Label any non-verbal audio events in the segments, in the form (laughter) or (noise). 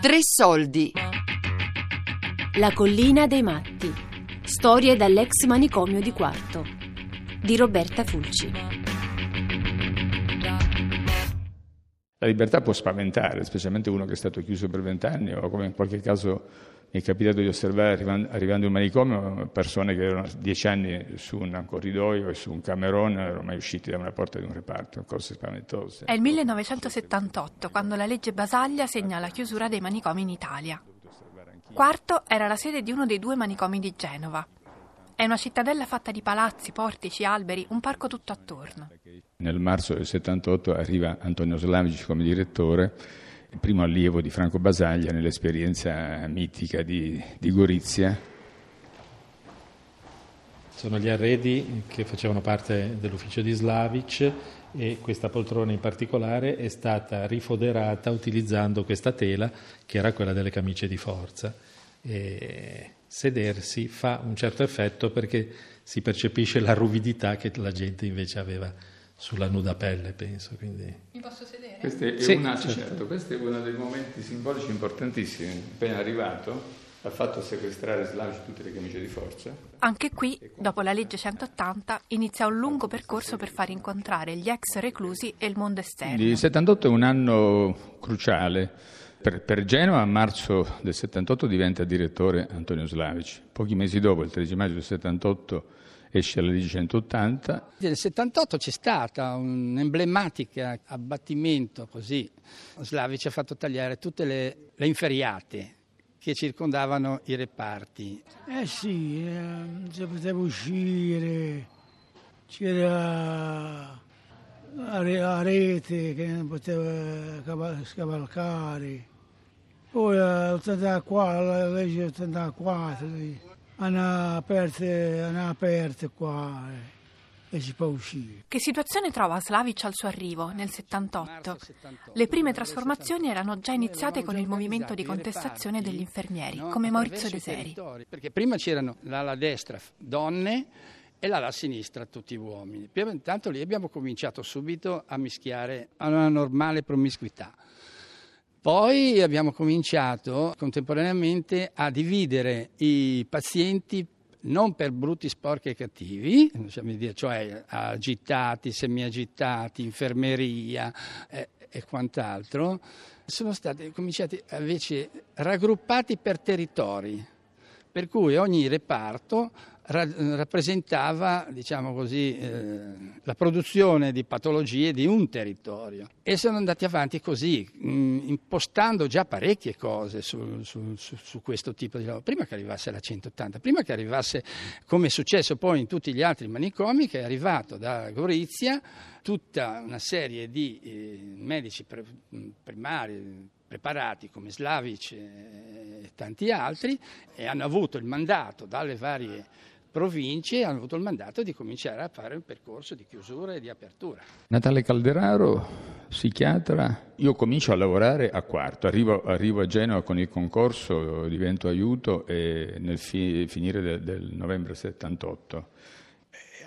Tre soldi. La collina dei matti. Storie dall'ex manicomio di Quarto. Di Roberta Fulci. La libertà può spaventare, specialmente uno che è stato chiuso per vent'anni o come in qualche caso mi è capitato di osservare arrivando in manicomio persone che erano dieci anni su un corridoio e su un camerone non erano mai usciti da una porta di un reparto, cose spaventose. È il 1978 quando la legge Basaglia segna la chiusura dei manicomi in Italia. Quarto era la sede di uno dei due manicomi di Genova. È una cittadella fatta di palazzi, portici, alberi, un parco tutto attorno. Nel marzo del 78 arriva Antonio Slavici come direttore, primo allievo di Franco Basaglia nell'esperienza mitica di, di Gorizia. Sono gli arredi che facevano parte dell'ufficio di Slavic e questa poltrona in particolare è stata rifoderata utilizzando questa tela che era quella delle camicie di forza. E sedersi fa un certo effetto perché si percepisce la ruvidità che la gente invece aveva sulla nuda pelle, penso. Quindi... Mi posso sedere? Questo è, sì, una, certo. certo, questo è uno dei momenti simbolici importantissimi. Appena arrivato, ha fatto sequestrare Slavic tutte le camicie di forza. Anche qui, dopo la legge 180, inizia un lungo percorso per far incontrare gli ex reclusi e il mondo esterno. Il 78 è un anno cruciale. Per, per, Genova a marzo del 78 diventa direttore Antonio Slavic. Pochi mesi dopo, il 13 maggio del 78, esce la legge 180. Nel 78 c'è stata un emblematico abbattimento così. Slavic ha fatto tagliare tutte le, le inferiate che circondavano i reparti. Eh sì, eh, non si poteva uscire, c'era la rete che non poteva scavalcare. Poi l'84, la legge 84, hanno aperte, hanno aperte qua e si può uscire. Che situazione trova Slavic al suo arrivo nel 78? Le prime trasformazioni erano già iniziate con il movimento di contestazione degli infermieri, come Maurizio Deseri. Perché prima c'erano l'ala destra donne e l'ala sinistra tutti uomini. Intanto lì abbiamo cominciato subito a mischiare a una normale promiscuità. Poi abbiamo cominciato contemporaneamente a dividere i pazienti non per brutti, sporchi e cattivi, cioè agitati, semiagitati, infermeria eh, e quant'altro, sono stati cominciati invece raggruppati per territori, per cui ogni reparto rappresentava diciamo così, eh, la produzione di patologie di un territorio. E sono andati avanti così, mh, impostando già parecchie cose su, su, su, su, questo tipo di lavoro, prima che arrivasse la 180, prima che arrivasse, come è successo poi in tutti gli altri manicomi, che è arrivato da Gorizia tutta una serie di eh, medici pre- primari, preparati come Slavic e tanti altri e hanno avuto il mandato dalle varie province hanno avuto il mandato di cominciare a fare un percorso di chiusura e di apertura. Natale Calderaro, psichiatra, io comincio a lavorare a quarto, arrivo, arrivo a Genova con il concorso, divento aiuto e nel fi, finire del, del novembre 78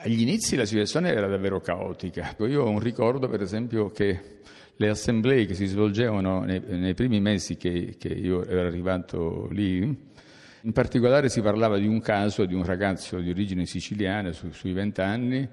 agli inizi la situazione era davvero caotica. Io ho un ricordo, per esempio, che le assemblee che si svolgevano nei, nei primi mesi che, che, io ero arrivato lì, in particolare si parlava di un caso di un ragazzo di origine siciliana su, sui vent'anni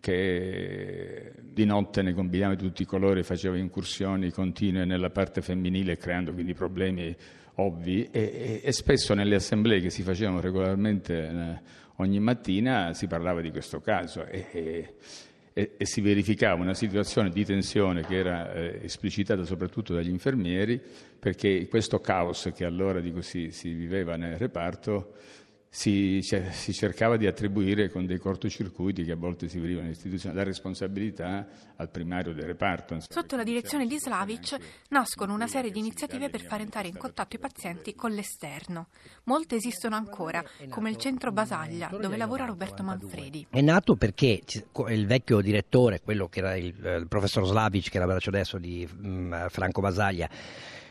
che di notte ne combinava tutti i colori, faceva incursioni continue nella parte femminile creando quindi problemi ovvi. E, e, e spesso nelle assemblee che si facevano regolarmente eh, ogni mattina si parlava di questo caso. E, e, e, si verificava una situazione di tensione che era eh, esplicitata soprattutto dagli infermieri, perché questo caos che allora dico, si, si viveva nel reparto si, cioè, si, cercava di attribuire con dei cortocircuiti che a volte si venivano istituzioni la responsabilità al primario del reparto. Sotto la direzione di Slavic nascono una serie di iniziative per far entrare in contatto i pazienti con l'esterno. Molte esistono ancora, come il centro Basaglia, dove lavora Roberto Manfredi. È nato perché il vecchio direttore, quello che era il, il professor Slavic, che era braccio adesso di um, Franco Basaglia,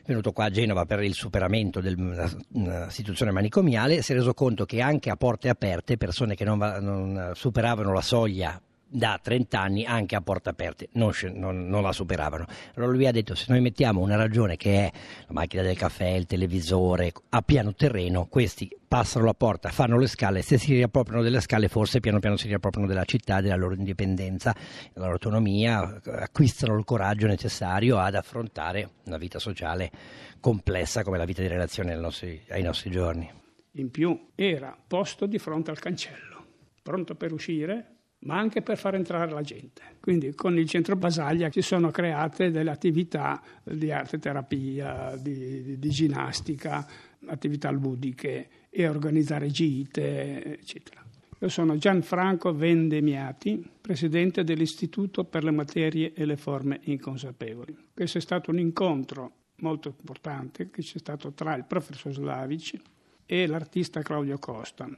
venuto qua a Genova per il superamento della situazione manicomiale, si è reso conto che anche a porte aperte persone che non, non superavano la soglia da 30 anni anche a porte aperte, non, non, non, la superavano. Allora lui ha detto se noi mettiamo una ragione che è la macchina del caffè, il televisore, a piano terreno, questi passano la porta, fanno le scale, se si riappropriano delle scale forse piano piano si riappropriano della città, della loro indipendenza, della loro autonomia, acquistano il coraggio necessario ad affrontare una vita sociale complessa come la vita di relazione ai nostri, ai nostri giorni. In più era posto di fronte al cancello, pronto per uscire ma anche per far entrare la gente. Quindi con il centro Basaglia si sono create delle attività di arte terapia, di, di, di ginnastica, attività ludiche e organizzare gite, eccetera. Io sono Gianfranco Vendemiati, presidente dell'Istituto per le materie e le forme inconsapevoli. Questo è stato un incontro molto importante che c'è stato tra il professor Slavic e l'artista Claudio Costa.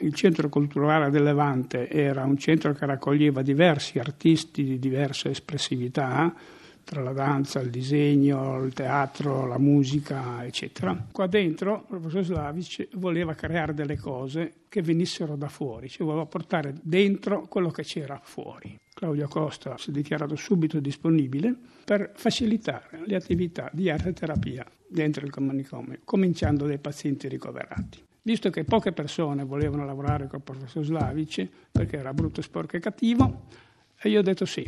Il centro culturale del Levante era un centro che raccoglieva diversi artisti di diversa espressività, tra la danza, il disegno, il teatro, la musica, eccetera. Qua dentro il professor Slavic voleva creare delle cose che venissero da fuori, cioè voleva portare dentro quello che c'era fuori. Claudio Costa si è dichiarato subito disponibile per facilitare le attività di arte terapia dentro il manicomio, cominciando dai pazienti ricoverati. Visto che poche persone volevano lavorare con il professor Slavic perché era brutto, sporco e cattivo, e io ho detto sì.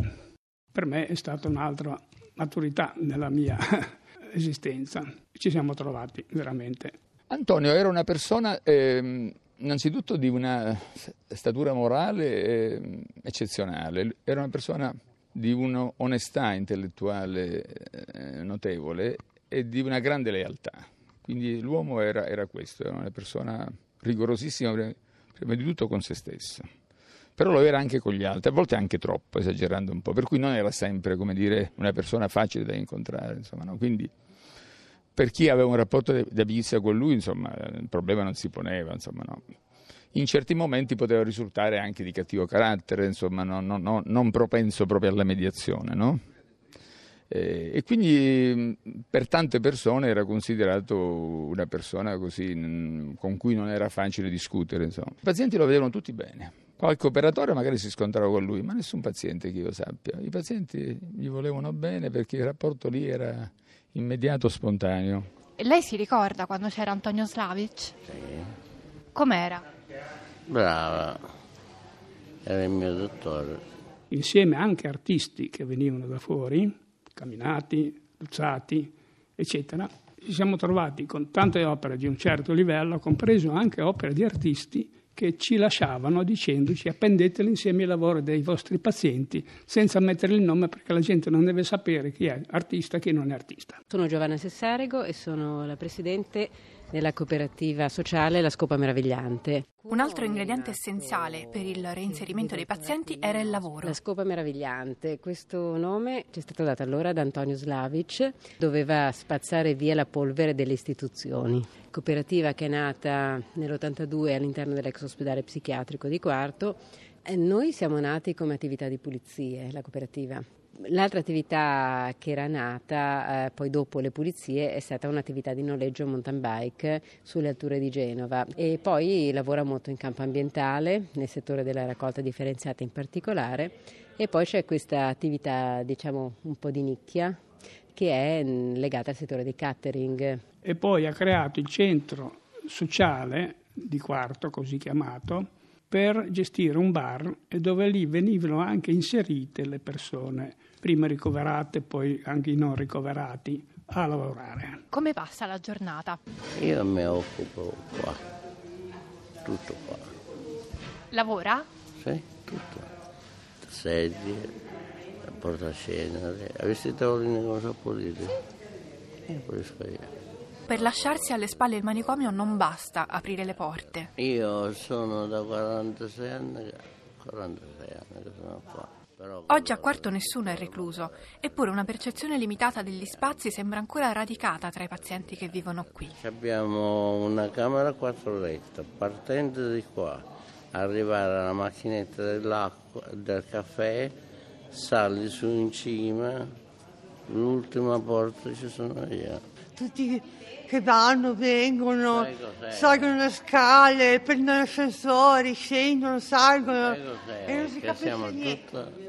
Per me è stata un'altra maturità nella mia (laughs) esistenza. Ci siamo trovati veramente. Antonio era una persona eh, innanzitutto di una statura morale eh, eccezionale, era una persona di un'onestà intellettuale eh, notevole e di una grande lealtà. Quindi l'uomo era, era questo, era una persona rigorosissima prima di tutto con se stesso. Però lo era anche con gli altri, a volte anche troppo, esagerando un po', per cui non era sempre, come dire, una persona facile da incontrare, insomma, no? Quindi per chi aveva un rapporto di amicizia con lui, insomma, il problema non si poneva, insomma, no? In certi momenti poteva risultare anche di cattivo carattere, insomma, no, no, no, non propenso proprio alla mediazione, no? Eh, e quindi per tante persone era considerato una persona così con cui non era facile discutere. Insomma. I pazienti lo vedevano tutti bene. Qualche operatore magari si scontrava con lui, ma nessun paziente che io sappia. I pazienti gli volevano bene perché il rapporto lì era immediato, spontaneo. E lei si ricorda quando c'era Antonio Slavic? Sì. Com'era? Brava, era il mio dottore. Insieme anche artisti che venivano da fuori, Camminati, Luzzati, eccetera, ci siamo trovati con tante opere di un certo livello, compreso anche opere di artisti che ci lasciavano dicendoci appendetele insieme ai lavori dei vostri pazienti senza mettere il nome perché la gente non deve sapere chi è artista e chi non è artista. Sono Giovanna Sessarego e sono la presidente della cooperativa sociale La Scopa Meravigliante. Un altro ingrediente essenziale per il reinserimento dei pazienti era il lavoro. La Scopa Meravigliante, questo nome ci è stato dato allora da Antonio Slavic, doveva spazzare via la polvere delle istituzioni. Cooperativa che è nata nell'82 all'interno dell'ex ospedale psichiatrico di Quarto. Noi siamo nati come attività di pulizie, la cooperativa. L'altra attività che era nata eh, poi dopo le pulizie è stata un'attività di noleggio mountain bike sulle alture di Genova e poi lavora molto in campo ambientale, nel settore della raccolta differenziata in particolare e poi c'è questa attività diciamo un po' di nicchia che è mm, legata al settore dei catering. E poi ha creato il centro sociale di Quarto, così chiamato, per gestire un bar e dove lì venivano anche inserite le persone, prima ricoverate, poi anche i non ricoverati, a lavorare. Come passa la giornata? Io mi occupo qua, tutto qua. Lavora? Sì, tutto. Sedie, portacenere, avessi tavolini come sappoliti? Sì. E poi io. Per lasciarsi alle spalle il manicomio non basta aprire le porte. Io sono da 46 anni, 46 anni che sono qua. Oggi a quarto nessuno è recluso, eppure una percezione limitata degli spazi sembra ancora radicata tra i pazienti che vivono qui. Abbiamo una camera a quattro letti, partendo di qua, arrivare alla macchinetta dell'acqua, del caffè, sali su in cima, l'ultima porta ci sono io. tutti che vanno, vengono, salgono le scale, prendono ascensori, scendono, salgono e non si capisce niente. tutta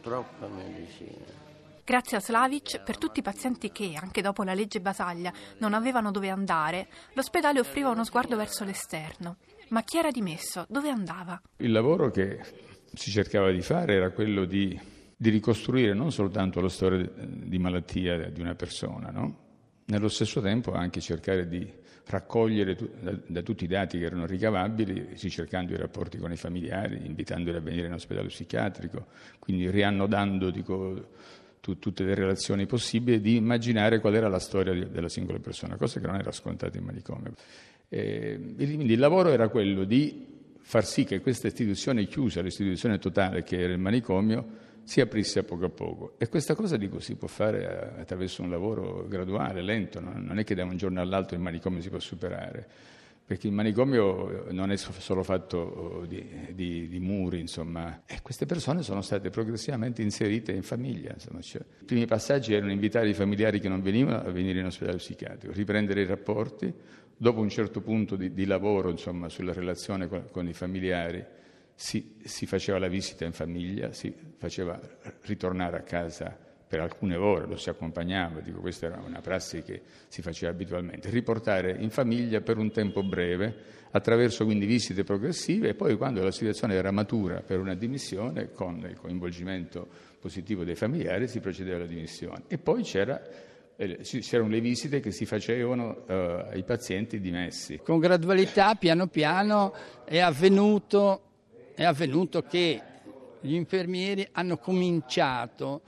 troppa medicina. Grazie a Slavic, per tutti i pazienti che, anche dopo la legge Basaglia, non avevano dove andare, l'ospedale offriva uno sguardo verso l'esterno. Ma chi era dimesso? Dove andava? Il lavoro che si cercava di fare era quello di, di ricostruire non soltanto la storia di malattia di una persona, no? Nello stesso tempo anche cercare di raccogliere da, da, tutti i dati che erano ricavabili, ricercando i rapporti con i familiari, invitandoli a venire in ospedale psichiatrico, quindi riannodando dico, tu, tutte le relazioni possibili, di immaginare qual era la storia di, della singola persona, cosa che non era scontata in manicomio. E, quindi il lavoro era quello di far sì che questa istituzione chiusa, l'istituzione totale che era il manicomio, si aprisse a poco a poco. E questa cosa dico si può fare attraverso un lavoro graduale, lento, non è che da un giorno all'altro il manicomio si può superare, perché il manicomio non è solo fatto di, di, di muri, insomma, e queste persone sono state progressivamente inserite in famiglia. Cioè, I primi passaggi erano invitare i familiari che non venivano a venire in ospedale psichiatrico, riprendere i rapporti, dopo un certo punto di, di lavoro insomma, sulla relazione con, con i familiari, si, si, faceva la visita in famiglia, si faceva ritornare a casa per alcune ore, lo si accompagnava, dico, questa era una prassi che si faceva abitualmente, riportare in famiglia per un tempo breve, attraverso quindi visite progressive e poi quando la situazione era matura per una dimissione, con il coinvolgimento positivo dei familiari, si procedeva alla dimissione. E poi c'era c'erano le visite che si facevano uh, ai pazienti dimessi. Con gradualità, piano piano, è avvenuto, è avvenuto che gli infermieri hanno cominciato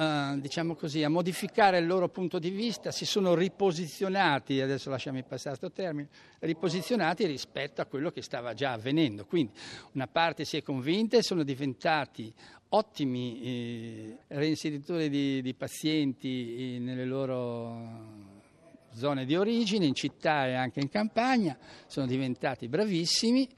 uh, diciamo così, a modificare il loro punto di vista, si sono riposizionati, adesso lasciami passare questo termine, riposizionati rispetto a quello che stava già avvenendo. Quindi una parte si è convinta e sono diventati ottimi eh, reinseritori di, di pazienti eh, nelle loro zone di origine, in città e anche in campagna, sono diventati bravissimi.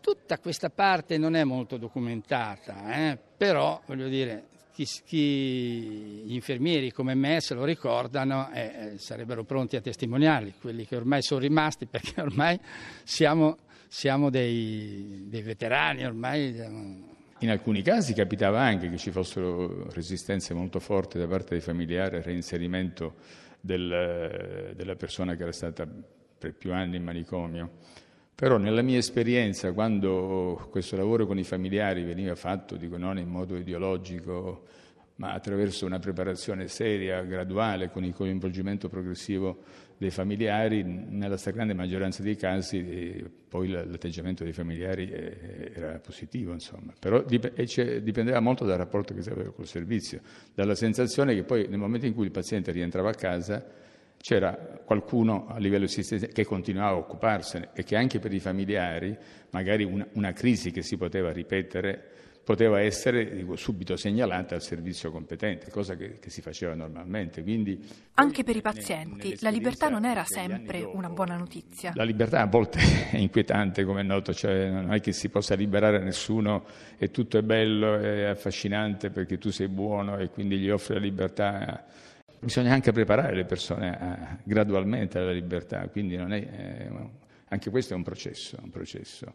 Tutta questa parte non è molto documentata, eh, però voglio dire, chi, chi, gli infermieri come me se lo ricordano eh, sarebbero pronti a testimoniarli, quelli che ormai sono rimasti perché (laughs) ormai siamo, siamo dei, dei veterani, ormai in alcuni casi capitava anche che ci fossero resistenze molto forti da parte dei familiari al reinserimento del, della persona che era stata per più anni in manicomio. Però nella mia esperienza, quando questo lavoro con i familiari veniva fatto, dico non in modo ideologico, ma attraverso una preparazione seria, graduale, con il coinvolgimento progressivo dei familiari, nella stragrande maggioranza dei casi poi l'atteggiamento dei familiari eh, era positivo, insomma. Però dipendeva molto dal rapporto che si aveva col servizio, dalla sensazione che poi nel momento in cui il paziente rientrava a casa c'era qualcuno a livello assistenziale che continuava a occuparsene e che anche per i familiari magari una, una crisi che si poteva ripetere poteva essere dico, subito segnalata al servizio competente, cosa che, che si faceva normalmente. Quindi, Anche per i pazienti la libertà non era sempre dopo, una buona notizia. La libertà a volte è inquietante, come è noto, cioè non è che si possa liberare nessuno e tutto è bello e affascinante perché tu sei buono e quindi gli offri la libertà. Bisogna anche preparare le persone a, gradualmente alla libertà, quindi è, eh, anche questo è un processo. Un processo.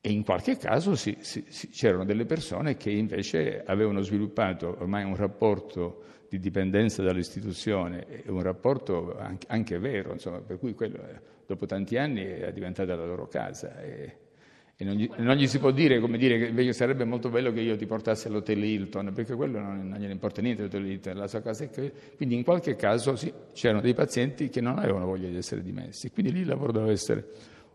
E in qualche caso sì, sì, sì, c'erano delle persone che invece avevano sviluppato ormai un rapporto di dipendenza dall'istituzione, un rapporto anche, anche vero, insomma, per cui quello dopo tanti anni è diventata la loro casa. E, e non, gli, non, gli, si può dire come dire che invece sarebbe molto bello che io ti portassi all'hotel Hilton, perché quello non, non gliene importa niente l'hotel Hilton, la sua casa è che... Quindi in qualche caso sì, c'erano dei pazienti che non avevano voglia di essere dimessi, quindi lì il lavoro doveva essere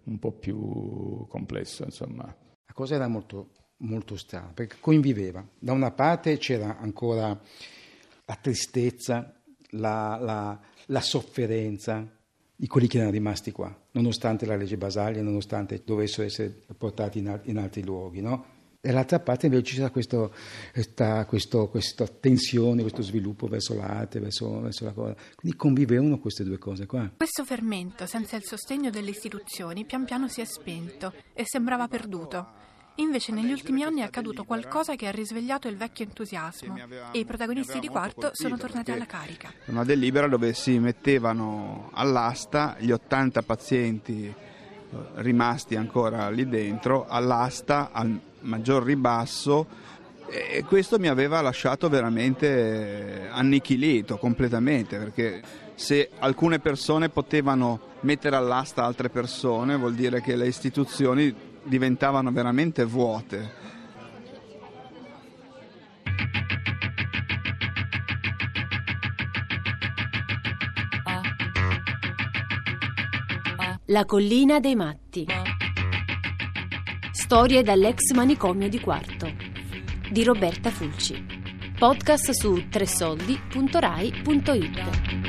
un po' più complesso. Insomma. La cosa era molto, molto strana, perché conviveva. Da una parte c'era ancora la tristezza, la, la, la sofferenza di quelli che erano rimasti qua, nonostante la legge Basaglia, nonostante dovessero essere portati in, in altri luoghi. No? E dall'altra parte invece c'era questo, questa, questo, questa, tensione, questo sviluppo verso l'arte, verso, verso, la cosa. Quindi convivevano queste due cose qua. Questo fermento, senza il sostegno delle istituzioni, pian piano si è spento e sembrava perduto. Invece negli ultimi anni è accaduto qualcosa che ha risvegliato il vecchio entusiasmo e i protagonisti di Quarto sono tornati alla carica. Una delibera dove si mettevano all'asta gli 80 pazienti eh, rimasti ancora lì dentro, all'asta al maggior ribasso e questo mi aveva lasciato veramente annichilito completamente perché se alcune persone potevano mettere all'asta altre persone vuol dire che le istituzioni diventavano veramente vuote. La collina dei matti. Storie dall'ex manicomio di Quarto di Roberta Fulci. Podcast su tresoldi.rai.it.